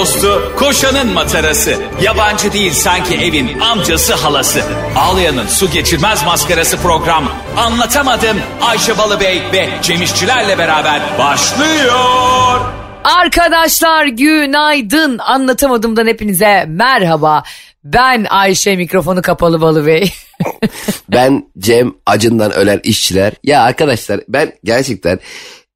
dostu, koşanın matarası. Yabancı değil sanki evin amcası halası. Ağlayan'ın su geçirmez maskarası program. Anlatamadım Ayşe Balıbey ve Cemişçilerle beraber başlıyor. Arkadaşlar günaydın. Anlatamadımdan hepinize merhaba. Ben Ayşe mikrofonu kapalı Balı Bey. Ben Cem Acın'dan ölen işçiler. Ya arkadaşlar ben gerçekten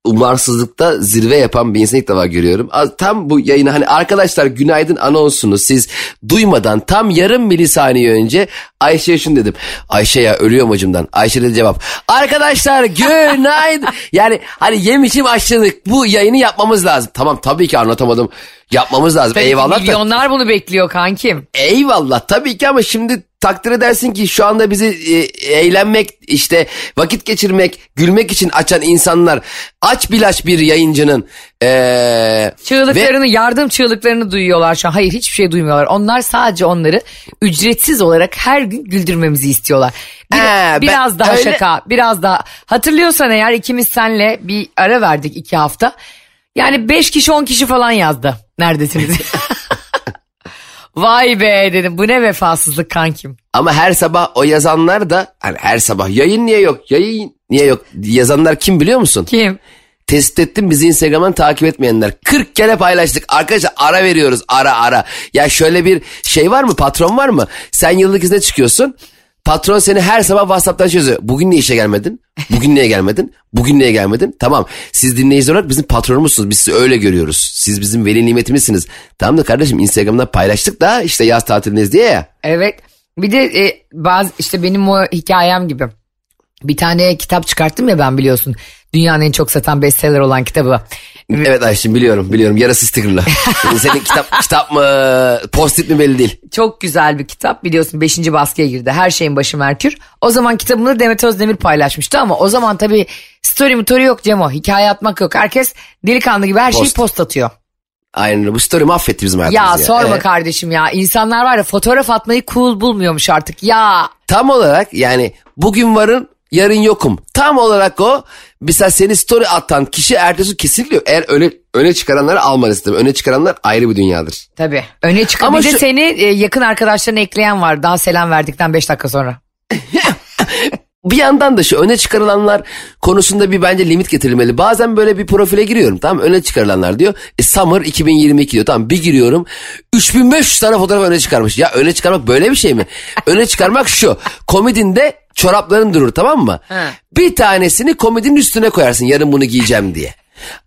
umarsızlıkta zirve yapan bir insan ilk defa görüyorum. Tam bu yayını hani arkadaşlar günaydın anonsunu siz duymadan tam yarım milisaniye önce Ayşe'ye şunu dedim. Ayşe ya ölüyorum acımdan. Ayşe dedi cevap. Arkadaşlar günaydın. yani hani yem içim açladık bu yayını yapmamız lazım. Tamam tabii ki anlatamadım. Yapmamız lazım. Eyvallah da. Milyonlar bunu bekliyor kankim. Eyvallah tabii ki ama şimdi takdir edersin ki şu anda bizi e, eğlenmek işte vakit geçirmek gülmek için açan insanlar aç bilaç bir yayıncının e, Çığlıklarını, yardım çığlıklarını duyuyorlar şu an. Hayır hiçbir şey duymuyorlar. Onlar sadece onları ücretsiz olarak her gün güldürmemizi istiyorlar. Bir- Ee, ben biraz daha öyle- şaka, biraz daha. Hatırlıyorsan eğer ikimiz senle bir ara verdik iki hafta. Yani beş kişi on kişi falan yazdı. Neredesiniz? Vay be dedim bu ne vefasızlık kankim. ama her sabah o yazanlar da hani her sabah yayın niye yok yayın niye yok yazanlar kim biliyor musun? Kim? Tespit ettim bizi Instagram'dan takip etmeyenler. 40 kere paylaştık. Arkadaşlar ara veriyoruz ara ara. Ya şöyle bir şey var mı patron var mı? Sen yıllık izne çıkıyorsun. Patron seni her sabah WhatsApp'tan çözüyor. Bugün niye işe gelmedin? Bugün niye gelmedin? Bugün niye gelmedin? Tamam. Siz dinleyici olarak bizim patronumuzsunuz. Biz sizi öyle görüyoruz. Siz bizim veli nimetimizsiniz. Tamam da kardeşim Instagram'dan paylaştık da işte yaz tatilindeyiz diye ya. Evet. Bir de e, bazı işte benim o hikayem gibi. Bir tane kitap çıkarttım ya ben biliyorsun. Dünyanın en çok satan bestseller olan kitabı. Evet Ayşin biliyorum biliyorum. Yarası stickerlı. Senin kitap kitap mı post-it mi belli değil. Çok güzel bir kitap biliyorsun 5. baskıya girdi. Her şeyin başı Merkür. O zaman kitabını Demet Özdemir paylaşmıştı ama o zaman tabii story motoru yok Cemo. Hikaye atmak yok. Herkes delikanlı gibi her şeyi Post. post atıyor. Aynen. Bu story mahvetti bizim Ya, hayatımızı. sorma Ee, kardeşim ya. İnsanlar var ya fotoğraf atmayı cool bulmuyormuş artık. Ya Tam olarak yani bugün varın yarın yokum. Tam olarak o. Mesela seni story atan kişi ertesi kesinlikle eğer öne, öne çıkaranları almanız istedim. Öne çıkaranlar ayrı bir dünyadır. tabii. Öne çıkan Ama bir de şu- seni e, yakın arkadaşlarına ekleyen var. Daha selam verdikten 5 dakika sonra. Bir yandan da şu öne çıkarılanlar konusunda bir bence limit getirilmeli. Bazen böyle bir profile giriyorum tamam öne çıkarılanlar diyor. E, Summer 2022 diyor tamam bir giriyorum 3500 tane fotoğraf öne çıkarmış. Ya öne çıkarmak böyle bir şey mi? öne çıkarmak şu komedinde çorapların durur tamam mı? Bir tanesini komedinin üstüne koyarsın yarın bunu giyeceğim diye.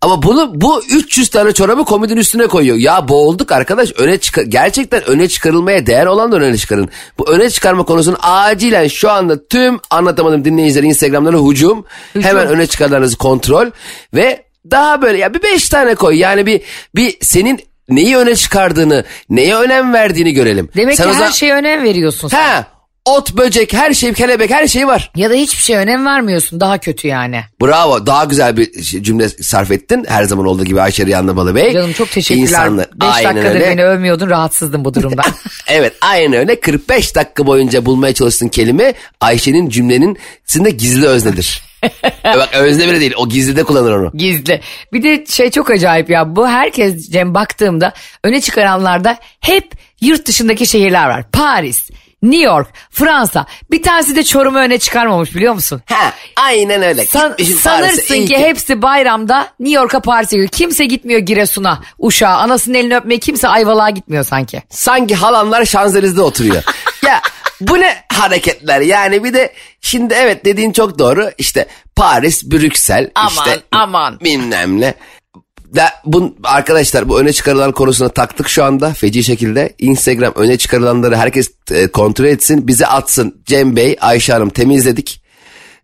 Ama bunu bu 300 tane çorabı komedinin üstüne koyuyor. Ya boğulduk arkadaş. Öne çıkar gerçekten öne çıkarılmaya değer olan da öne çıkarın. Bu öne çıkarma konusunu acilen şu anda tüm anlatamadım dinleyiciler Instagram'dan hücum. Hemen öne çıkarlarınızı kontrol ve daha böyle ya bir beş tane koy. Yani bir bir senin neyi öne çıkardığını, neye önem verdiğini görelim. Demek Sen ki her zaman- şeye önem veriyorsun sen. Ha, ot, böcek, her şey, kelebek, her şey var. Ya da hiçbir şeye önem vermiyorsun. Daha kötü yani. Bravo. Daha güzel bir şey- cümle sarf ettin. Her zaman olduğu gibi Ayşe Riyanlı Balı Bey. Canım çok teşekkürler. İnsanlar, 5 aynen dakikada öyle. beni övmüyordun rahatsızdım bu durumdan. Evet aynen öyle. 45 dakika boyunca bulmaya çalıştığın kelime Ayşe'nin cümlenin içinde gizli öznedir. Bak özne bile değil. O gizlide kullanır onu. Gizli. Bir de şey çok acayip ya bu herkes Cem baktığımda öne çıkaranlarda hep yurt dışındaki şehirler var. Paris, New York, Fransa. Bir tanesi de Çorum'u öne çıkarmamış biliyor musun? Ha, aynen öyle. San- Gitmişim sanırsın Paris'e, iyi ki, hepsi bayramda New York'a Paris'e gidiyor. Kimse gitmiyor Giresun'a, Uşak'a. Anasının elini öpmeye kimse Ayvalık'a gitmiyor sanki. Sanki halanlar Şanzelize'de oturuyor. ya bu ne hareketler yani bir de şimdi evet dediğin çok doğru işte Paris, Brüksel Aman, işte aman. bilmem ne. Da, bu, arkadaşlar bu öne çıkarılan konusuna taktık şu anda feci şekilde. Instagram öne çıkarılanları herkes e, kontrol etsin bize atsın. Cem Bey, Ayşe Hanım temizledik.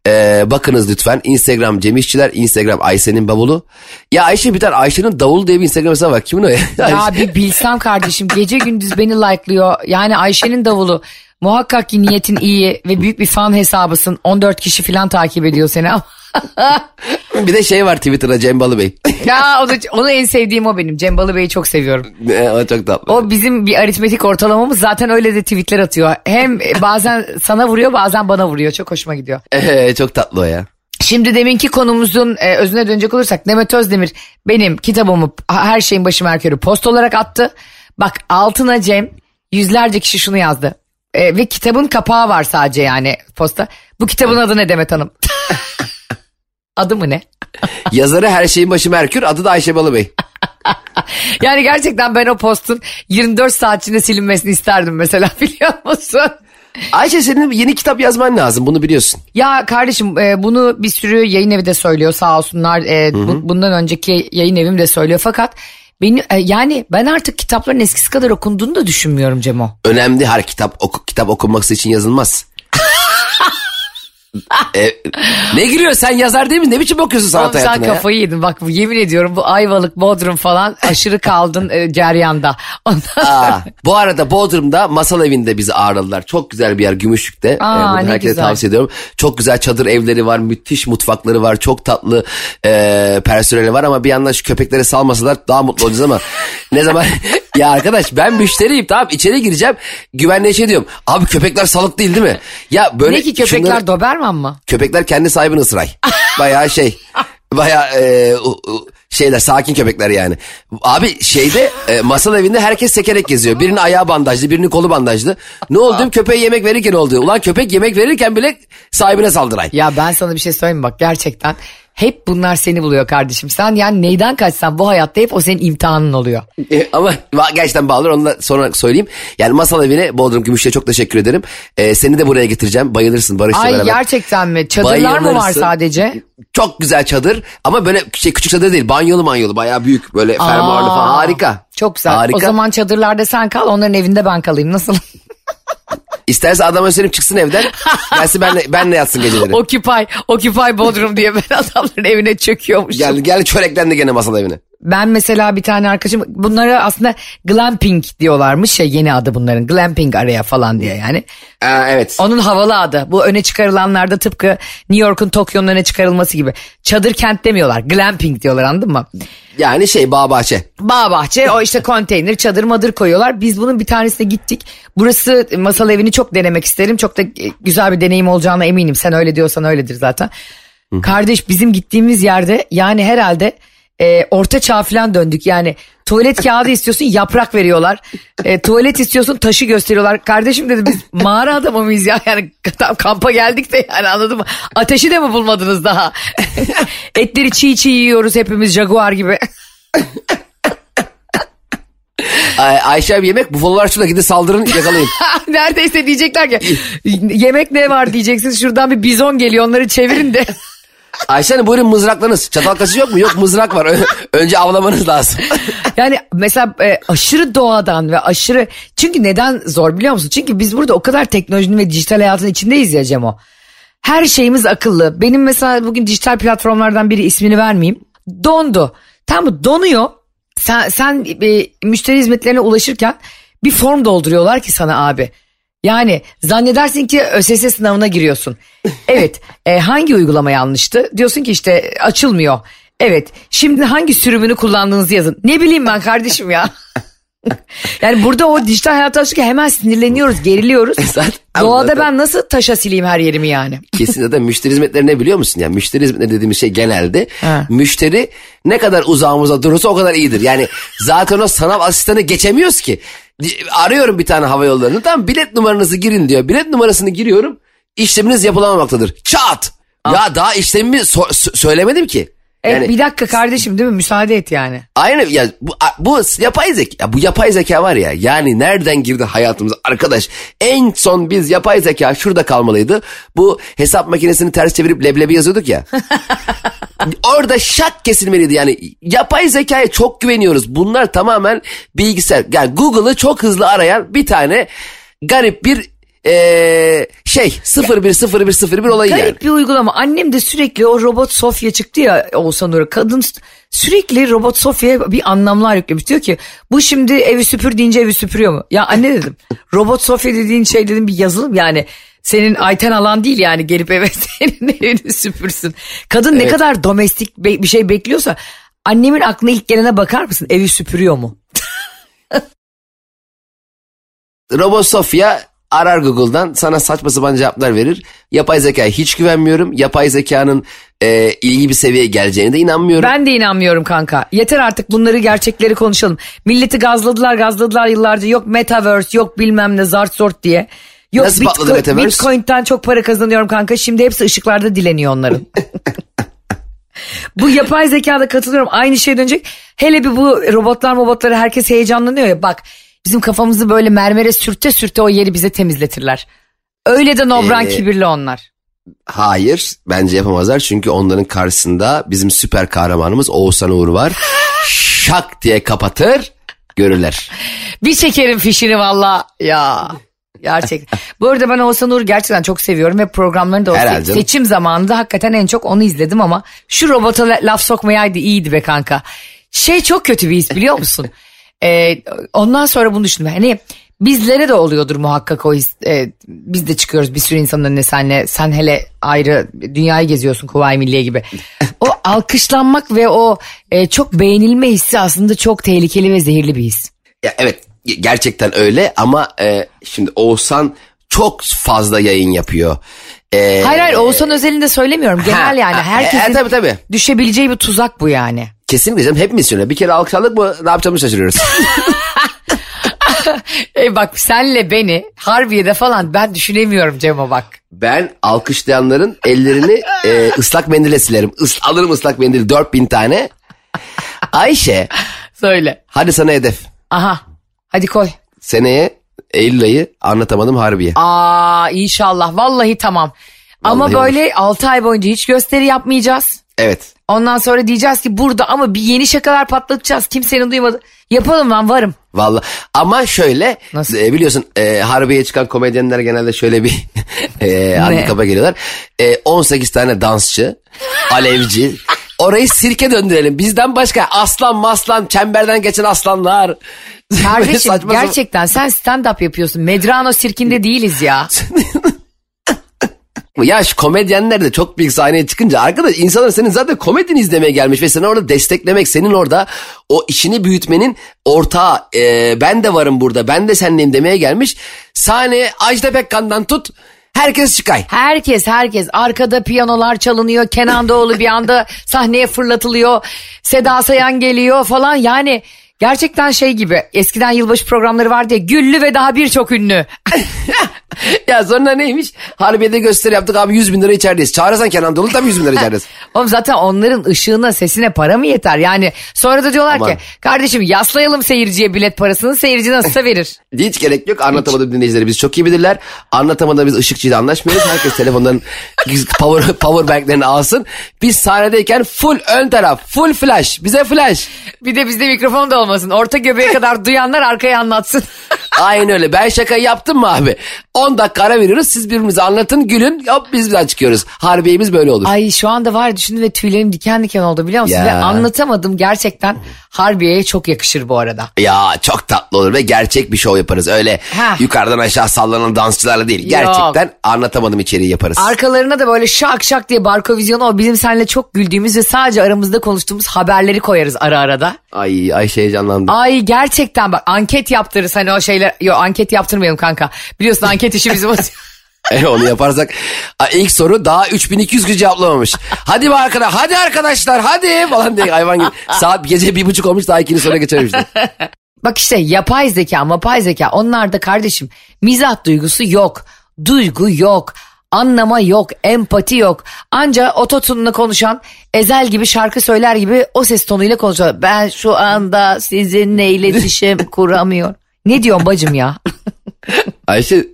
E, bakınız lütfen Instagram Cem İşçiler, Instagram Ayşe'nin bavulu. Ya Ayşe bir tane Ayşe'nin davulu diye bir Instagram hesabı var. Kimin o ya? Ya bir bilsem kardeşim gece gündüz beni like'lıyor. Yani Ayşe'nin davulu. Muhakkak ki niyetin iyi ve büyük bir fan hesabısın. 14 kişi falan takip ediyor seni ama. bir de şey var Twitter'da Cem Balı Bey. ya onu, onu en sevdiğim o benim. Cem Balıbey'i çok seviyorum. E, o çok tatlı. O bizim bir aritmetik ortalamamız zaten öyle de tweetler atıyor. Hem bazen sana vuruyor bazen bana vuruyor. Çok hoşuma gidiyor. Ee, çok tatlı o ya. Şimdi deminki konumuzun e, özüne dönecek olursak Demet Özdemir benim kitabımı her şeyin başı Merkür'ü post olarak attı. Bak altına Cem yüzlerce kişi şunu yazdı. E, ve kitabın kapağı var sadece yani posta. Bu kitabın adı ne Demet Hanım? adı mı ne? Yazarı her şeyin başı Merkür adı da Ayşe Balıbey. yani gerçekten ben o postun 24 saat içinde silinmesini isterdim mesela biliyor musun? Ayşe senin yeni kitap yazman lazım bunu biliyorsun. Ya kardeşim e, bunu bir sürü yayın evi de söylüyor sağ olsunlar. E, bu, bundan önceki yayın evim de söylüyor fakat beni e, yani ben artık kitapların eskisi kadar okunduğunu da düşünmüyorum Cemo. Önemli her kitap oku, kitap okunması için yazılmaz. E, ne giriyor sen yazar değil mi? Ne biçim bakıyorsun sanat Oğlum sen hayatına ya? kafayı yedin bak yemin ediyorum bu Ayvalık Bodrum falan aşırı kaldın e, ceryanda. Ondan Aa, bu arada Bodrum'da masal evinde bizi ağırladılar. Çok güzel bir yer Gümüşlük'te. Aa, bunu ne herkese güzel. tavsiye ediyorum. Çok güzel çadır evleri var. Müthiş mutfakları var. Çok tatlı e, personeli var ama bir yandan şu köpekleri salmasalar daha mutlu olacağız ama ne zaman ya arkadaş ben müşteriyim tamam içeri gireceğim güvenliğe şey diyorum. Abi köpekler salık değil değil mi? Ya böyle ne ki köpekler şunları- Doberman mı? köpekler kendi sahibini ısıray. Bayağı şey. Bayağı e, şeyler sakin köpekler yani. Abi şeyde e, masal evinde herkes sekerek geziyor. Birinin ayağı bandajlı, birinin kolu bandajlı. Ne oldu? Köpeğe yemek verirken oldu. Ulan köpek yemek verirken bile sahibine saldıray. Ya ben sana bir şey söyleyeyim bak gerçekten hep bunlar seni buluyor kardeşim. Sen yani neyden kaçsan bu hayatta hep o senin imtihanın oluyor. E, Ama gerçekten bağlılar onu da sonra söyleyeyim. Yani masal evine Bodrum Gümüş'e çok teşekkür ederim. E, seni de buraya getireceğim. Bayılırsın Barış'la Ay beraber. gerçekten mi? Çadırlar mı var Bayılırsın. sadece? Çok güzel çadır ama böyle şey küçük çadır değil banyolu manyolu bayağı büyük böyle fermuarlı falan harika. Çok güzel. Harika. O zaman çadırlarda sen kal onların evinde ben kalayım. Nasıl? İsterse adama söyleyeyim çıksın evden. Gelsin benle, benle yatsın geceleri. Occupy, Occupy Bodrum diye ben adamların evine çöküyormuşum. Gel, gel çöreklendi gene masal evine. Ben mesela bir tane arkadaşım bunlara aslında glamping diyorlarmış şey yeni adı bunların glamping araya falan diye yani. Aa, evet. Onun havalı adı. Bu öne çıkarılanlarda tıpkı New York'un Tokyo'nun öne çıkarılması gibi. Çadır kent demiyorlar. Glamping diyorlar anladın mı? Yani şey bağ bahçe. Bağ bahçe o işte konteyner çadır madır koyuyorlar. Biz bunun bir tanesine gittik. Burası masal evini çok denemek isterim. Çok da güzel bir deneyim olacağına eminim. Sen öyle diyorsan öyledir zaten. Kardeş bizim gittiğimiz yerde yani herhalde e, orta çağ falan döndük. Yani tuvalet kağıdı istiyorsun yaprak veriyorlar. E, tuvalet istiyorsun taşı gösteriyorlar. Kardeşim dedi biz mağara adamı mıyız ya? Yani tam kampa geldik de yani anladın mı? Ateşi de mi bulmadınız daha? Etleri çiğ çiğ yiyoruz hepimiz jaguar gibi. Ay, Ayşe abi yemek bufalolar şurada gidin saldırın yakalayın. Neredeyse diyecekler ki yemek ne var diyeceksiniz şuradan bir bizon geliyor onları çevirin de. Ayşe Hanım buyurun mızraklarınız. Çatal kaşığı yok mu? Yok mızrak var. Önce avlamanız lazım. Yani mesela e, aşırı doğadan ve aşırı çünkü neden zor biliyor musun? Çünkü biz burada o kadar teknolojinin ve dijital hayatın içindeyiz ya Cemo. Her şeyimiz akıllı. Benim mesela bugün dijital platformlardan biri ismini vermeyeyim. Dondu. Tam mı? Donuyor. Sen, sen e, müşteri hizmetlerine ulaşırken bir form dolduruyorlar ki sana abi. Yani zannedersin ki ÖSS sınavına giriyorsun. Evet e, hangi uygulama yanlıştı? Diyorsun ki işte açılmıyor. Evet şimdi hangi sürümünü kullandığınızı yazın. Ne bileyim ben kardeşim ya. yani burada o dijital hayata alışırken hemen sinirleniyoruz, geriliyoruz. Zaten- Doğada zaten- ben nasıl taşa sileyim her yerimi yani? Kesin zaten müşteri hizmetleri ne biliyor musun? Yani müşteri hizmetleri dediğimiz şey genelde Ha. müşteri ne kadar uzağımıza durursa o kadar iyidir. Yani zaten o sanal asistanı geçemiyoruz ki. Arıyorum bir tane hava yollarını tamam bilet numaranızı girin diyor. Bilet numarasını giriyorum işleminiz yapılamamaktadır. Çat! Ya daha işlemimi so- sö- söylemedim ki. E, Yani bir dakika kardeşim değil mi? Müsaade et yani. Aynı ya bu, bu yapay zeka bu yapay zeka var ya yani nereden girdi hayatımıza arkadaş? En son biz yapay zeka şurada kalmalıydı. Bu hesap makinesini ters çevirip leblebi yazıyorduk ya. Orada şak kesilmeliydi yani. Yapay zekaya çok güveniyoruz. Bunlar tamamen bilgisayar yani Google'ı çok hızlı arayan bir tane garip bir eee, şey 010101 olayı yani. Garip bir uygulama. Annem de sürekli o robot Sofya çıktı ya Oğuzhan Uğur'a. Kadın sürekli robot Sofya'ya bir anlamlar yüklemiş. Diyor ki bu şimdi evi süpür deyince evi süpürüyor mu? Ya anne dedim. robot Sofya dediğin şey dedim bir yazılım yani. Senin Ayten alan değil yani gelip eve senin evini süpürsün. Kadın ne Evet. kadar domestik bir şey bekliyorsa annemin aklına ilk gelene bakar mısın? Evi süpürüyor mu? Robot Sofya arar Google'dan sana saçma sapan cevaplar verir. Yapay zekaya hiç güvenmiyorum. Yapay zekanın e, ilgi bir seviyeye geleceğine de inanmıyorum. Ben de inanmıyorum kanka. Yeter artık bunları gerçekleri konuşalım. Milleti gazladılar gazladılar yıllarca. Yok metaverse yok bilmem ne zart zort diye. Yok Nasıl patladı Bitcoin- Metaverse? Bitcoin'den çok para kazanıyorum kanka. Şimdi hepsi ışıklarda dileniyor onların. bu yapay zekada katılıyorum. Aynı şey dönecek. Hele bir bu robotlar robotları herkes heyecanlanıyor ya. Bak bizim kafamızı böyle mermere sürte sürte o yeri bize temizletirler. Öyle de nobran Ee, kibirli onlar. Hayır bence yapamazlar çünkü onların karşısında bizim süper kahramanımız Oğuzhan Uğur var. Şak diye kapatır görürler. Bir çekerim fişini valla ya. Gerçekten. Bu arada ben Oğuzhan Uğur gerçekten çok seviyorum ve programlarını da o Herhalde seçim zamanında hakikaten en çok onu izledim ama şu robota la- laf sokmayaydı iyiydi be kanka. Şey çok kötü bir his biliyor musun? Ee, ondan sonra bunu düşündüm. Hani bizlere de oluyordur muhakkak o his. Ee, biz de çıkıyoruz bir sürü insanın önüne senle. Sen hele ayrı dünyayı geziyorsun Kuvayi Milliye gibi. O alkışlanmak ve o e, çok beğenilme hissi aslında çok tehlikeli ve zehirli bir his. Ya evet ge- gerçekten öyle ama e, şimdi Oğuzhan çok fazla yayın yapıyor. E, Hayır hayır Oğuzhan özelinde söylemiyorum. Genel yani ha, herkesin e, tabii, tabii. düşebileceği bir tuzak bu yani. Kesinlikle canım hepimiz söylüyor. Bir kere alkışladık mı ne yapacağımızı şaşırıyoruz. E bak senle beni Harbiye'de falan ben düşünemiyorum Cem'e bak. ben alkışlayanların ellerini e, ıslak mendile silerim. Is, alırım ıslak mendil 4000 tane. Ayşe Söyle. hadi sana hedef. Aha hadi koy. Seneye Eylül ayı anlatamadım Harbiye. Aa inşallah vallahi tamam. Ama Vallahi böyle 6 ay boyunca hiç gösteri yapmayacağız. Evet. Ondan sonra diyeceğiz ki burada ama bir yeni şakalar patlatacağız. Kimsenin duymadı. Yapalım lan varım. Valla ama şöyle Nasıl? e, biliyorsun e, Harbiye'ye çıkan komedyenler genelde şöyle bir e, handikapa geliyorlar. E, 18 tane dansçı, alevci. Orayı sirke döndürelim. Bizden başka aslan maslan çemberden geçen aslanlar. Kardeşim gerçekten sen stand up yapıyorsun. Medrano sirkinde değiliz ya. Ya şu komedyenler de çok büyük sahneye çıkınca arkadaş insanlar senin zaten komedini izlemeye gelmiş ve seni orada desteklemek senin orada o işini büyütmenin ortağı e, ben de varım burada ben de seninleyim demeye gelmiş. Sahneye Ajda Pekkan'dan tut herkes çıkay. Herkes herkes arkada piyanolar çalınıyor. Kenan Doğulu bir anda sahneye fırlatılıyor. Seda Sayan geliyor falan yani gerçekten şey gibi eskiden yılbaşı programları vardı ya güllü ve daha birçok ünlü. ya sonra neymiş? Harbiye'de gösteri yaptık abi 100 bin lira içerideyiz. Çağırırsan Kenan Doğulu tabii 100 bin lira içerideyiz. Oğlum zaten onların ışığına sesine para mı yeter? Yani sonra da diyorlar Aman. ki kardeşim yaslayalım seyirciye bilet parasını seyirci nasılsa verir. Hiç gerek yok. Anlatamadım dinleyicileri biz çok iyi bilirler. Anlatamadım biz ışıkçıyla anlaşmıyoruz. Herkes telefonların power, power banklerini alsın. Biz sahnedeyken full ön taraf, full flash. Bize flash. Bir de bizde mikrofon da olmasın. Orta göbeğe kadar duyanlar arkaya anlatsın. Aynen öyle. Ben şakayı yaptım mı abi? 10 dakika ara veriyoruz. Siz birbirimize anlatın, gülün. Hop biz birden çıkıyoruz. Harbiyemiz böyle olur. Ay şu anda var düşündüm ve tüylerim diken diken oldu biliyor musun? Ya. Ve anlatamadım gerçekten Harbiye'ye çok yakışır bu arada. Ya çok tatlı olur ve gerçek bir show yaparız. Öyle Heh. yukarıdan aşağı sallanan dansçılarla değil. Gerçekten anlatamadım içeriği yaparız. Arkalarına da böyle şak şak diye barko vizyonu o bizim seninle çok güldüğümüz ve sadece aramızda konuştuğumuz haberleri koyarız ara arada. Ay Ayşe heyecanlandı. Ay gerçekten bak anket yaptırırız hani o şeyler. Yok anket yaptırmayalım kanka. Biliyorsun anket işi bizim. E, onu yaparsak ilk soru daha 3200 kişi cevaplamamış. Hadi be arkadaş, hadi arkadaşlar, hadi falan diye hayvan gibi. Saat gece bir buçuk olmuş daha ikinci soruya geçememiştim. Bak işte yapay zeka mapay zeka onlarda kardeşim mizah duygusu yok. Duygu yok. Anlama yok, empati yok. Anca ototunla konuşan Ezel gibi şarkı söyler gibi o ses tonuyla konuşuyor. Ben şu anda sizinle iletişim kuramıyor. Ne diyorsun bacım ya? Ayşe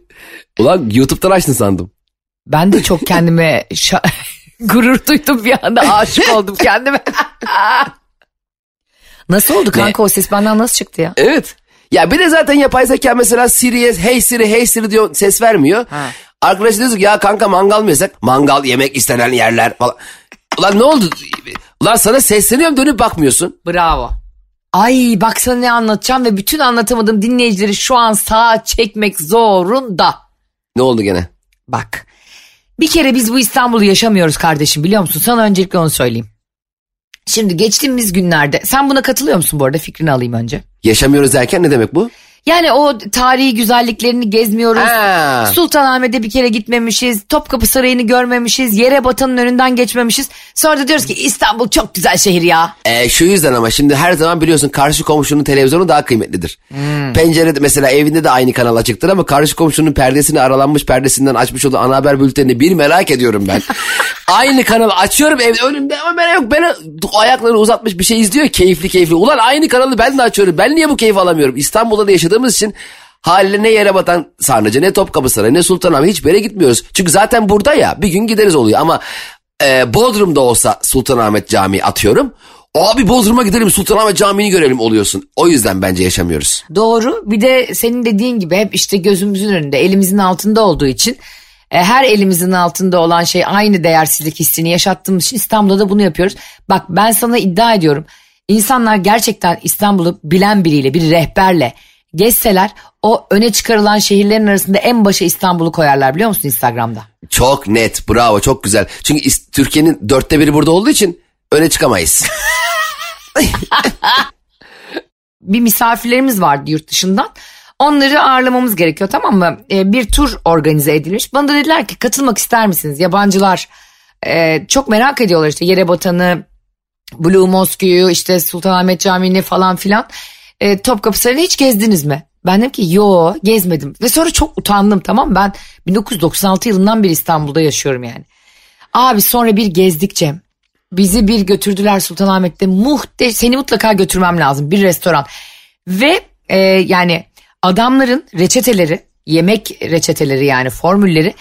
ulan YouTube'dan açtın sandım. Ben de çok kendime şa- gurur duydum bir anda aşık oldum kendime. nasıl oldu kanka o ses benden nasıl çıktı ya? Evet. Ya bir de zaten yapay zeka mesela Siri'ye hey Siri hey Siri diyor ses vermiyor. Ha. Arkadaş diyoruz ki ya kanka mangal mı yesek? Mangal yemek istenen yerler falan. Ulan ne oldu? Ulan sana sesleniyorum dönüp bakmıyorsun. Bravo. Ay baksana ne anlatacağım ve bütün anlatamadığım dinleyicileri şu an sağa çekmek zorunda. Ne oldu gene? Bak bir kere biz bu İstanbul'u yaşamıyoruz kardeşim biliyor musun? Sana öncelikle onu söyleyeyim. Şimdi geçtiğimiz günlerde sen buna katılıyor musun bu arada fikrini alayım önce. Yaşamıyoruz derken ne demek bu? Yani o tarihi güzelliklerini gezmiyoruz. Ha. Sultanahmet'e bir kere gitmemişiz. Topkapı Sarayı'nı görmemişiz. Yere batanın önünden geçmemişiz. Sonra da diyoruz ki İstanbul çok güzel şehir ya. E, şu yüzden ama şimdi her zaman biliyorsun karşı komşunun televizyonu daha kıymetlidir. Pencerede mesela evinde de aynı kanal açıktır ama karşı komşunun perdesini aralanmış perdesinden açmış olduğu ana haber bültenini bir merak ediyorum ben. aynı kanalı açıyorum evde önümde ama ben yok ben ayaklarını uzatmış bir şey izliyor keyifli keyifli. Ulan aynı kanalı ben de açıyorum ben niye bu keyif alamıyorum? İstanbul'da da yaşadığımız için haliyle ne yere batan Sarnıcı ne Topkapı Sarayı ne Sultanahmet hiçbir yere gitmiyoruz. Çünkü zaten burada ya bir gün gideriz oluyor ama e, Bodrum'da olsa Sultanahmet Camii atıyorum. Abi Bodrum'a gidelim Sultanahmet Camii'ni görelim oluyorsun. O yüzden bence yaşamıyoruz. Doğru. Bir de senin dediğin gibi hep işte gözümüzün önünde, elimizin altında olduğu için e, her elimizin altında olan şey aynı değersizlik hissini yaşattığımız için İstanbul'da da bunu yapıyoruz. Bak ben sana iddia ediyorum. İnsanlar gerçekten İstanbul'u bilen biriyle, bir rehberle gezseler o öne çıkarılan şehirlerin arasında en başa İstanbul'u koyarlar biliyor musun Instagram'da? Çok net bravo çok güzel. Çünkü Türkiye'nin dörtte biri burada olduğu için öne çıkamayız. bir misafirlerimiz vardı yurt dışından. Onları ağırlamamız gerekiyor tamam mı? Ee, bir tur organize edilmiş. Bana da dediler ki katılmak ister misiniz? Yabancılar e, çok merak ediyorlar işte Yerebatan'ı, Blue Mosque'yu, işte Sultanahmet Camii'ni falan filan. E, Topkapı Sarayı'nı hiç gezdiniz mi? Ben dedim ki yo gezmedim. Ve sonra çok utandım tamam? Ben 1996 yılından beri İstanbul'da yaşıyorum yani. Abi sonra bir gezdik Cem. Bizi bir götürdüler Sultanahmet'te. Muhte seni mutlaka götürmem lazım. Bir restoran. Ve e, yani adamların reçeteleri, yemek reçeteleri yani formülleri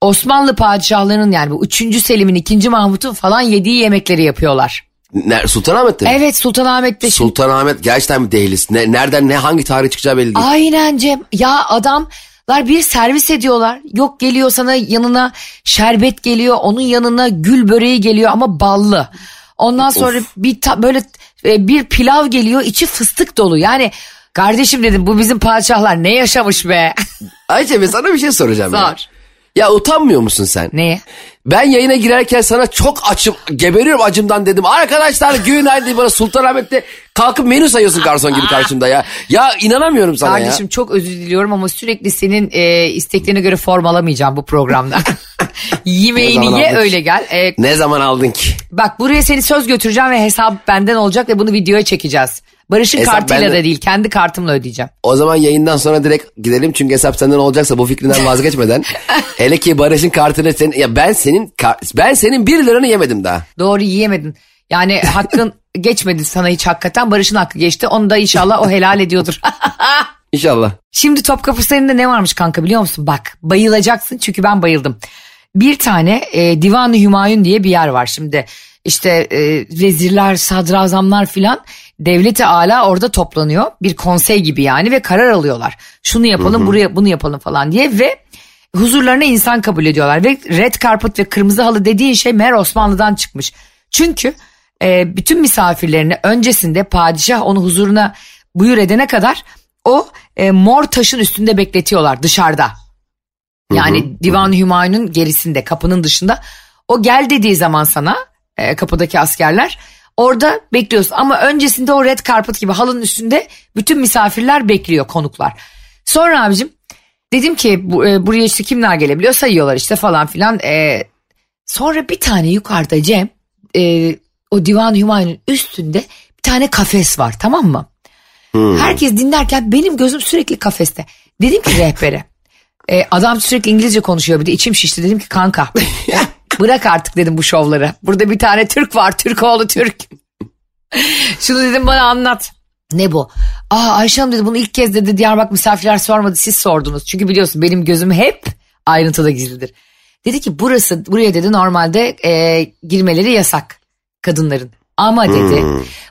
Osmanlı padişahlarının yani bu 3. Selim'in 2. Mahmut'un falan yediği yemekleri yapıyorlar. Ner Sultanahmet'te mi? Evet Sultanahmet'te. Sultanahmet gerçekten bir değiliz. Ne, nereden ne hangi tarih çıkacağı belli değil. Aynen Cem. Ya adamlar bir servis ediyorlar. Yok geliyor sana yanına şerbet geliyor. Onun yanına gül böreği geliyor ama ballı. Ondan sonra bir ta- böyle e, bir pilav geliyor içi fıstık dolu. Yani kardeşim dedim bu bizim padişahlar ne yaşamış be. Ayça be sana bir şey soracağım. Sor. Ya utanmıyor musun sen? Neye? Ben yayına girerken sana çok açım, geberiyorum acımdan dedim. Arkadaşlar günaydın bana Sultanahmet'te kalkıp menü sayıyorsun garson gibi karşımda ya. Ya inanamıyorum sana Kardeşim ya. çok özür diliyorum ama sürekli senin e, isteklerine göre form alamayacağım bu programda. Yemeğini ye öyle gel. E, Ne zaman aldın ki? Bak buraya seni söz götüreceğim ve hesap benden olacak ve bunu videoya çekeceğiz. Barış'ın Hesap kartıyla bende. da değil kendi kartımla ödeyeceğim. O zaman yayından sonra direkt gidelim çünkü hesap senden olacaksa bu fikrinden vazgeçmeden. hele ki Barış'ın kartını sen ya ben senin ben senin bir liranı yemedim daha. Doğru yiyemedin. Yani hakkın geçmedi sana hiç hakikaten. Barış'ın hakkı geçti. Onu da inşallah o helal ediyordur. İnşallah. Şimdi Topkapı Sarayı'nda ne varmış kanka biliyor musun? Bak bayılacaksın çünkü ben bayıldım. Bir tane e, Divan-ı Hümayun diye bir yer var şimdi. İşte e, vezirler, sadrazamlar filan devleti ala orada toplanıyor. Bir konsey gibi yani ve karar alıyorlar. Şunu yapalım, buraya bunu yapalım falan diye ve huzurlarına insan kabul ediyorlar. Ve red carpet ve kırmızı halı dediğin şey meğer Osmanlı'dan çıkmış. Çünkü e, bütün misafirlerini öncesinde padişah onu huzuruna buyur edene kadar o e, mor taşın üstünde bekletiyorlar dışarıda. Yani Divan Hümayun'un gerisinde kapının dışında. O gel dediği zaman sana e, kapıdaki askerler orada bekliyorsun. Ama öncesinde o red carpet gibi halının üstünde bütün misafirler bekliyor konuklar. Sonra abicim dedim ki bu, e, buraya işte kimler gelebiliyor sayıyorlar işte falan filan. E, sonra bir tane yukarıda Cem e, o Divan Hümayun'un üstünde bir tane kafes var tamam mı? Herkes dinlerken benim gözüm sürekli kafeste. Dedim ki rehbere. e, adam sürekli İngilizce konuşuyor bir de içim şişti. Dedim ki kanka bırak artık dedim bu şovları. Burada bir tane Türk var Türkoğlu Türk. Şunu dedim bana anlat. Ne bu? Aa Ayşe Hanım dedi bunu ilk kez dedi Diyarbakır misafirler sormadı siz sordunuz. Çünkü biliyorsun benim gözüm hep ayrıntıda gizlidir. Dedi ki burası buraya dedi normalde e, girmeleri yasak kadınların. Ama dedi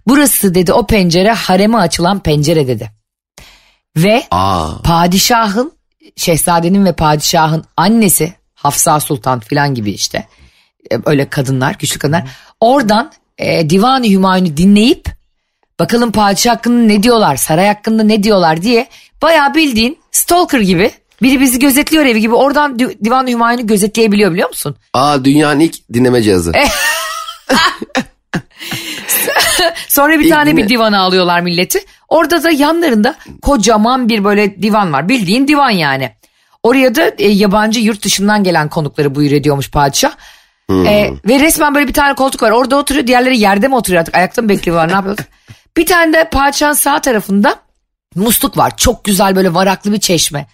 burası dedi o pencere hareme açılan pencere dedi. Ve Aa. padişahın şehzadenin ve padişahın annesi Hafsa Sultan filan gibi işte e, öyle kadınlar güçlü kadınlar oradan e, Divan-ı Hümayun'u dinleyip bakalım padişah hakkında ne diyorlar saray hakkında ne diyorlar diye bayağı bildiğin stalker gibi biri bizi gözetliyor evi gibi oradan Di- Divan-ı Hümayun'u gözetleyebiliyor biliyor musun? Aa dünyanın ilk dinleme cihazı. Sonra bir İlk tane güne- bir divana alıyorlar milleti. Orada da yanlarında kocaman bir böyle divan var. Bildiğin divan yani. Oraya da e, yabancı yurt dışından gelen konukları buyur ediyormuş padişah. E, ve resmen böyle bir tane koltuk var. Orada oturuyor. Diğerleri yerde mi oturuyor artık? Ayakta mı bekliyorlar? Ne yapıyorlar? bir tane de padişahın sağ tarafında musluk var. Çok güzel böyle varaklı bir çeşme.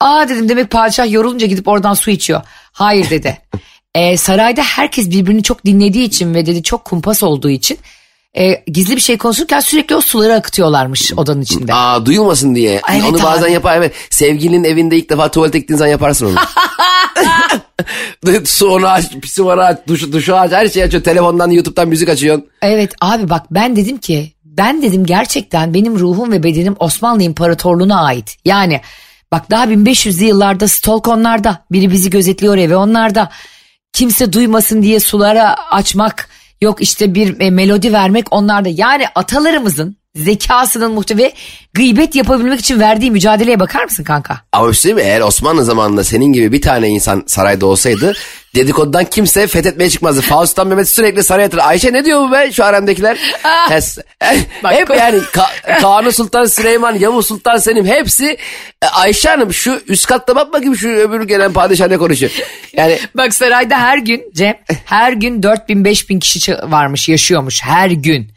Aa dedim demek padişah yorulunca gidip oradan su içiyor. Hayır dedi. Ee, sarayda herkes birbirini çok dinlediği için ve dedi çok kumpas olduğu için e, gizli bir şey konuşurken sürekli o suları akıtıyorlarmış odanın içinde. Aa duyulmasın diye. Evet onu bazen abi. yapar evet. Sevgilinin evinde ilk defa tuvalete gittiğin zaman yaparsın onu. Su onu aç, pisi var aç, duşu, duşu aç, her şeyi açıyor. Telefondan, YouTube'dan müzik açıyorsun. Evet abi bak ben dedim ki ben dedim gerçekten benim ruhum ve bedenim Osmanlı İmparatorluğu'na ait. Yani bak daha 1500'lü yıllarda stalk onlarda biri bizi gözetliyor evi onlarda. Kimse duymasın diye sulara açmak yok işte bir e, melodi vermek onlarda. Yani atalarımızın zekasının muhte ve gıybet yapabilmek için verdiği mücadeleye bakar mısın kanka? Ama bir şey? Eğer Osmanlı zamanında senin gibi bir tane insan sarayda olsaydı dedikodudan kimse fethetmeye çıkmazdı. Faust'tan Mehmet sürekli saraya yatır. Ayşe ne diyor bu be şu haremdekiler? Hes- Bak- Hep yani Ka- Kanuni Sultan Süleyman, Yavuz Sultan Selim hepsi e, Ayşe Hanım şu üst katta bak bakayım şu öbür gelen padişah ne konuşuyor. Yani Bak sarayda her gün Cem her gün 4000 5000 kişi varmış yaşıyormuş her gün.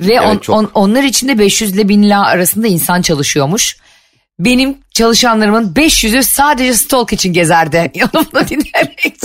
Ve on- çok. on- onlar içinde 500 ile 1000 lira arasında insan çalışıyormuş. Benim çalışanlarımın 500'ü sadece stalk için gezerdi. Yanımda dinlemek.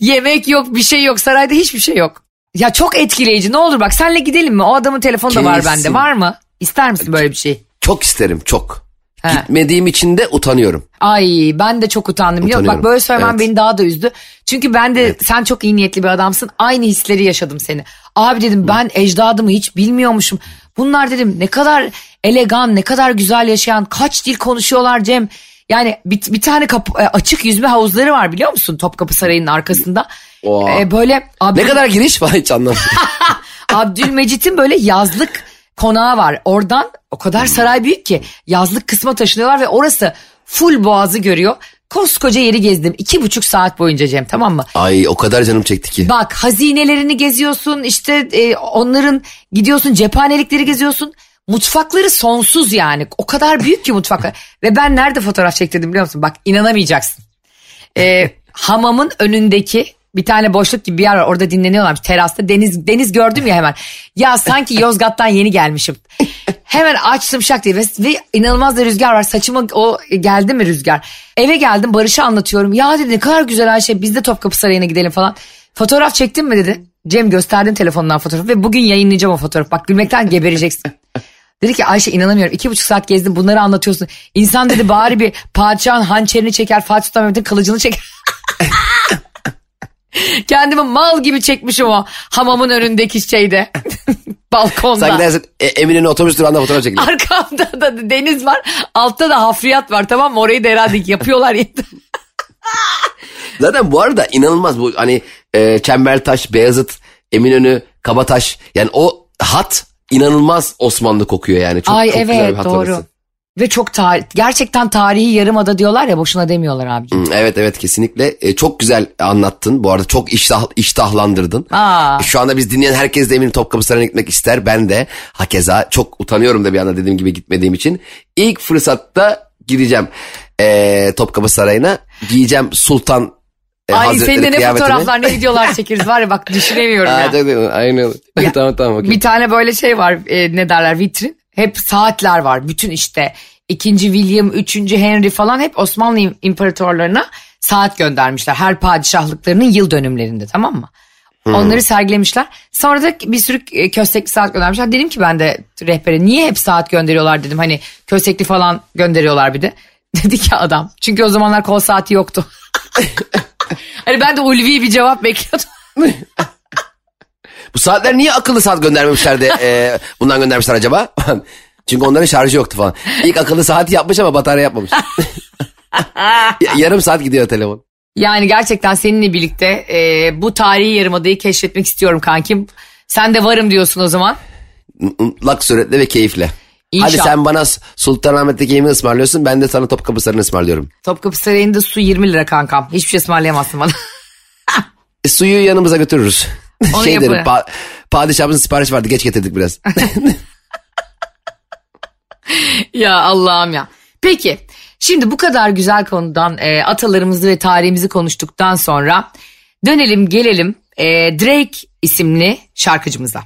Yemek yok bir şey yok sarayda hiçbir şey yok. Ya çok etkileyici ne olur bak senle gidelim mi? O adamın telefonu da var bende var mı? İster misin böyle bir şey? çok isterim çok. He. Gitmediğim için de utanıyorum. Ay ben de çok utandım biliyor musun? Bak böyle söylemem Evet. beni daha da üzdü. Çünkü ben de sen çok iyi niyetli bir adamsın. Aynı hisleri yaşadım seni. Abi dedim ben ecdadımı hiç bilmiyormuşum. Bunlar dedim ne kadar elegan, ne kadar güzel yaşayan, kaç dil konuşuyorlar Cem. Yani bir, bir tane kapı- e, açık yüzme havuzları var biliyor musun Topkapı Sarayı'nın arkasında. Oha. E, böyle abi, Ne kadar giriş var hiç anlamadım. Abdülmecit'in böyle yazlık konağı var. Oradan o kadar saray büyük ki yazlık kısma taşınıyorlar ve orası full boğazı görüyor. Koskoca yeri gezdim. iki buçuk saat boyunca Cem tamam mı? Ay o kadar canım çekti ki. Bak hazinelerini geziyorsun işte e, onların gidiyorsun cephanelikleri geziyorsun. Mutfakları sonsuz yani. O kadar büyük ki mutfaklar. Ve ben nerede fotoğraf çektirdim biliyor musun? Bak inanamayacaksın. E, hamamın önündeki bir tane boşluk gibi bir yer var. Orada dinleniyorlarmış terasta. Deniz deniz gördüm ya hemen. Ya sanki Yozgat'tan yeni gelmişim. Hemen açtım şak diye ve, ve inanılmaz da rüzgar var. Saçıma o geldi mi rüzgar? Eve geldim Barış'a anlatıyorum. Ya dedi ne kadar güzel Ayşe biz de Topkapı Sarayı'na gidelim falan. Fotoğraf çektin mi dedi. Cem gösterdim telefonundan fotoğrafı ve bugün yayınlayacağım o fotoğrafı. Bak gülmekten gebereceksin. Dedi ki Ayşe inanamıyorum iki buçuk saat gezdim bunları anlatıyorsun. İnsan dedi bari bir padişahın hançerini çeker Fatih Sultan Mehmet'in kılıcını çeker. Kendimi mal gibi çekmişim o hamamın önündeki şeyde balkonda. Sanki dersin e, Eminönü otobüs durağında fotoğraf çekiyor. Arkamda da deniz var altta da hafriyat var tamam mı orayı da herhalde yapıyorlar. Zaten bu arada inanılmaz bu hani e, Çembertaş, Beyazıt, Eminönü, Kabataş yani o hat inanılmaz Osmanlı kokuyor yani. Çok, Ay çok güzel bir evet hat doğru. orası. Ve çok tarih, gerçekten tarihi yarımada diyorlar ya boşuna demiyorlar abiciğim. Hı, Evet evet kesinlikle E, çok güzel anlattın. Bu arada çok iştah, iştahlandırdın. Aa. E, Şu anda biz dinleyen herkes de eminim Topkapı Sarayı'na gitmek ister. Ben de hakeza çok utanıyorum da bir anda dediğim gibi gitmediğim için. İlk fırsatta gideceğim e, Topkapı Sarayı'na. Giyeceğim Sultan e, Ay Hazretleri senin de ne fotoğraflar ne videolar çekeriz var ya bak düşünemiyorum Aa, ya. tabii, Aynen. Ya, tamam tamam okey. Bir tane böyle şey var e, ne derler vitrin. Hep saatler var. Bütün işte ikinci William, üçüncü Henry falan hep Osmanlı im- imparatorlarına saat göndermişler. Her padişahlıklarının yıl dönümlerinde tamam mı? Onları sergilemişler. Sonra da bir sürü e, köstekli saat göndermişler. Dedim ki ben de rehbere niye hep saat gönderiyorlar dedim. Hani köstekli falan gönderiyorlar bir de. Dedi ki adam. Çünkü o zamanlar kol saati yoktu. hani ben de ulvi bir cevap bekliyordum. Bu saatler niye akıllı saat göndermemişler de e, bundan göndermişler acaba? Çünkü onların şarjı yoktu falan. İlk akıllı saati yapmış ama batarya yapmamış. Ya- Yarım saat gidiyor telefon. Yani gerçekten seninle birlikte e, bu tarihi yarımadayı keşfetmek istiyorum kankim. Sen de varım diyorsun o zaman. Mutlak suretle ve keyifle. İnşallah. Hadi sen bana Sultanahmet'teki yemeği ısmarlıyorsun ben de sana Topkapı Sarayı'nı ısmarlıyorum. Topkapı Sarayı'nda su 20 lira kankam. Hiçbir şey ısmarlayamazsın bana. E, suyu yanımıza götürürüz. Onu şey derim yaparım. pa- Padişahımızın siparişi vardı geç getirdik biraz. ya Allah'ım ya. Peki şimdi bu kadar güzel konudan e, atalarımızı ve tarihimizi konuştuktan sonra dönelim gelelim e, Drake isimli şarkıcımıza.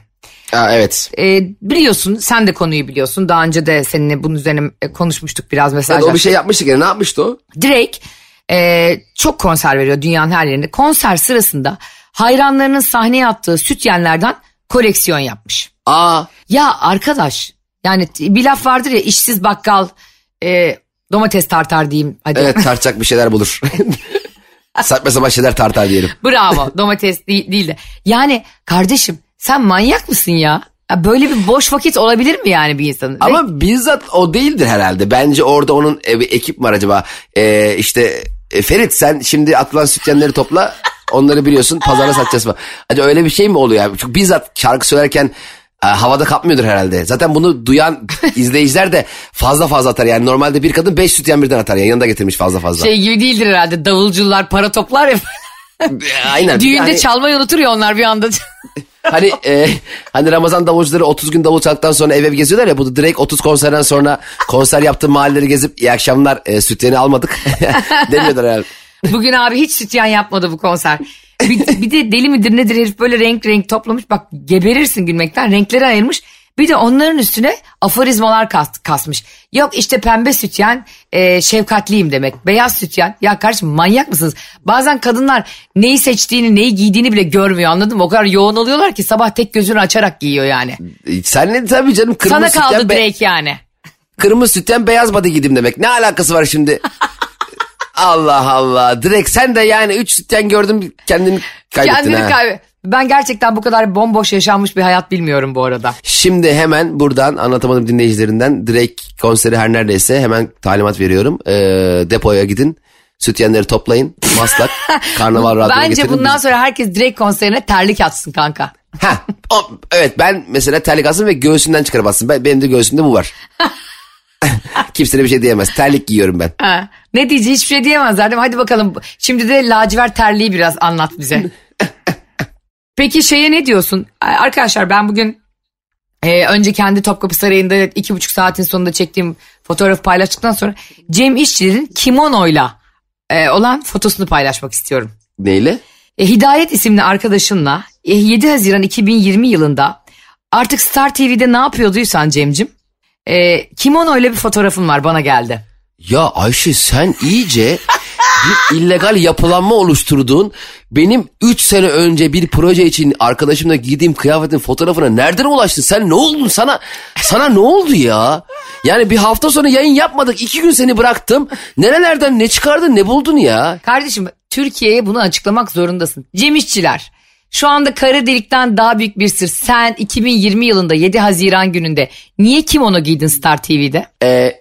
Aa, evet. E, biliyorsun sen de konuyu biliyorsun. Daha önce de seninle bunun üzerine e, konuşmuştuk biraz Evet, mesajlar. o bir şey yapmıştı gene ne yapmıştı o? Drake e, çok konser veriyor dünyanın her yerinde. Konser sırasında hayranlarının sahneye attığı sütyenlerden koleksiyon yapmış. Aa Ya arkadaş yani bir laf vardır ya işsiz bakkal e, domates tartar diyeyim. Hadi. evet tartacak bir şeyler bulur. Saçma sapan şeyler tartar diyelim. Bravo domates değil, değil de. Yani kardeşim sen manyak mısın ya? ya? Böyle bir boş vakit olabilir mi yani bir insanın? Ama bizzat o değildir herhalde. Bence orada onun e, bir ekip var acaba. Ee, işte e, Ferit sen şimdi atılan sütyenleri topla. Onları biliyorsun pazara satacağız falan. Acaba öyle bir şey mi oluyor? Yani? Çünkü bizzat şarkı söylerken e, havada kapmıyordur herhalde. Zaten bunu duyan izleyiciler de fazla fazla atar. Yani normalde bir kadın beş sütyen birden atar. Yani yanında getirmiş fazla fazla. Şey gibi değildir herhalde davulcular para toplar ya. Aynen. Düğünde Yani- çalmayı unutur ya onlar bir anda. Hani e, hani Ramazan davulcuları 30 gün davul çaldıktan sonra ev ev geziyorlar ya. Bu da direkt 30 konserden sonra konser yaptığı mahalleleri gezip iyi akşamlar e, sütyeni almadık demiyorlar herhalde. Bugün abi hiç sütyen yapmadı bu konser. Bir, bir de deli midir nedir herif böyle renk renk toplamış. Bak geberirsin gülmekten renkleri ayırmış. Bir de onların üstüne aforizmalar kas, kasmış. Yok işte pembe sütyen e, şefkatliyim demek. Beyaz sütyen ya kardeşim manyak mısınız? Bazen kadınlar neyi seçtiğini neyi giydiğini bile görmüyor anladın mı? O kadar yoğun oluyorlar ki sabah tek gözünü açarak giyiyor yani. Sen ne tabii canım kırmızı Sana kaldı sütyen, Drake yani. kırmızı sütyen beyaz body giydim demek. Ne alakası var şimdi? Allah Allah. Direkt sen de yani 3 sütyen gördüm kendini kaybettin Kendini ha. Ben gerçekten bu kadar bomboş yaşanmış bir hayat bilmiyorum bu arada. Şimdi hemen buradan anlatamadım dinleyicilerinden Drake konseri her neredeyse hemen talimat veriyorum. Ee, depoya gidin. Sütyenleri toplayın. Maslak. Karnaval radyoya Bence getirin. bundan sonra herkes direkt konserine terlik atsın kanka. Ha, o, evet ben mesela terlik alsın ve göğsünden çıkarıp atsın. Ben, benim de göğsümde bu var. Kimse de bir şey diyemez. Terlik giyiyorum ben. Ha. Ne diyeceği hiçbir şey diyemezler değil mi? Hadi bakalım şimdi de lacivert terliği biraz anlat bize. Peki şeye ne diyorsun? Arkadaşlar ben bugün e, önce kendi Topkapı Sarayı'nda iki buçuk saatin sonunda çektiğim fotoğrafı paylaştıktan sonra Cem İşçilerin kimonoyla e, olan fotosunu paylaşmak istiyorum. Neyle? E, Hidayet isimli arkadaşınla e, 7 Haziran 2020 yılında artık Star TV'de ne yapıyorduysan Cem'cim e, kimono ile bir fotoğrafın var bana geldi. Ya Ayşe sen iyice bir illegal yapılanma oluşturduğun benim 3 sene önce bir proje için arkadaşımla giydiğim kıyafetin fotoğrafına nereden ulaştın? Sen ne oldun sana? Sana ne oldu ya? Yani bir hafta sonra yayın yapmadık. iki gün seni bıraktım. Nerelerden ne çıkardın ne buldun ya? Kardeşim Türkiye'ye bunu açıklamak zorundasın. Cem İşçiler şu anda kara delikten daha büyük bir sır. Sen 2020 yılında 7 Haziran gününde niye kimono giydin Star TV'de? Ee,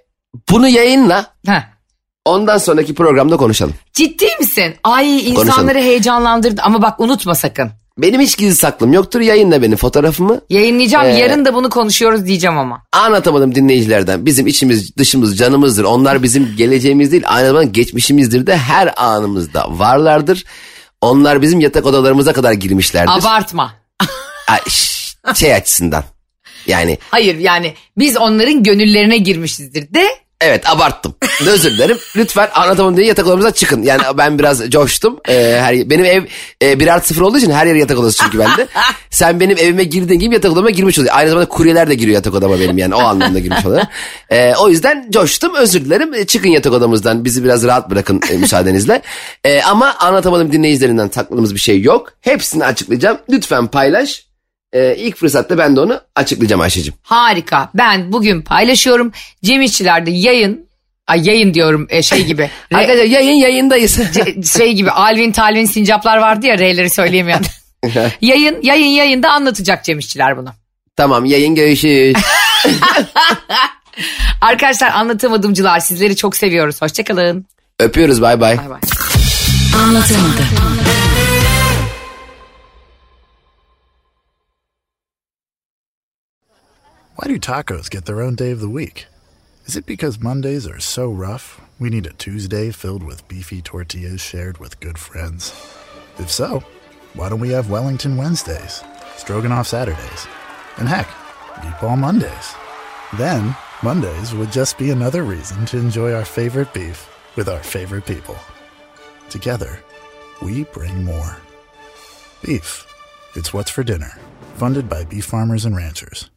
bunu yayınla. Heh. Ondan sonraki programda konuşalım. Ciddi misin? Ay insanları Konuşalım. heyecanlandırdı ama bak unutma sakın. Benim hiç gizli saklım yoktur. Yayınla benim fotoğrafımı. Yayınlayacağım Ee, yarın da bunu konuşuyoruz diyeceğim ama. Anlatamadım dinleyicilerden. Bizim içimiz dışımız canımızdır. Onlar bizim geleceğimiz değil aynı zamanda geçmişimizdir de her anımızda varlardır. Onlar bizim yatak odalarımıza kadar girmişlerdir. Abartma. Şey açısından. Yani Hayır yani biz onların gönüllerine girmişizdir de evet abarttım. Özür dilerim. Lütfen anlatamadım diye yatak odamıza çıkın. Yani ben biraz coştum. Ee, her, benim ev e, bir artı sıfır olduğu için her yer yatak odası çünkü bende. Sen benim evime girdiğin gibi yatak odama girmiş oluyor. Aynı zamanda kuryeler de giriyor yatak odama benim yani o anlamda girmiş oluyor. Ee, o yüzden coştum özür dilerim. E, çıkın yatak odamızdan bizi biraz rahat bırakın e, müsaadenizle. E, ama anlatamadım dinleyicilerinden sakladığımız bir şey yok. Hepsini açıklayacağım. Lütfen paylaş. E, ilk fırsatta ben de onu açıklayacağım Ayşe'cim. harika. Ben bugün paylaşıyorum. Cem İşçiler'de yayın Ay yayın diyorum e, şey gibi. Re- Arkadaşlar yayın yayındayız. şey gibi Alvin Talvin sincaplar vardı ya R'leri söyleyemeyen. yayın yayın yayında anlatacak Cem İşçiler bunu. tamam yayın görüşürüz. Arkadaşlar anlatamadımcılar sizleri çok seviyoruz. Hoşçakalın. Öpüyoruz bay bay. Bay bay. Anlatamadım. Why do tacos get their own day of the week? Is it because Mondays are so rough, we need a Tuesday filled with beefy tortillas shared with good friends? If so, why don't we have Wellington Wednesdays? Stroganoff Saturdays, and heck, Meatball Mondays. Then, Mondays would just be another reason to enjoy our favorite beef with our favorite people. Together, we bring more. Beef. It's what's for dinner. Funded by beef farmers and ranchers.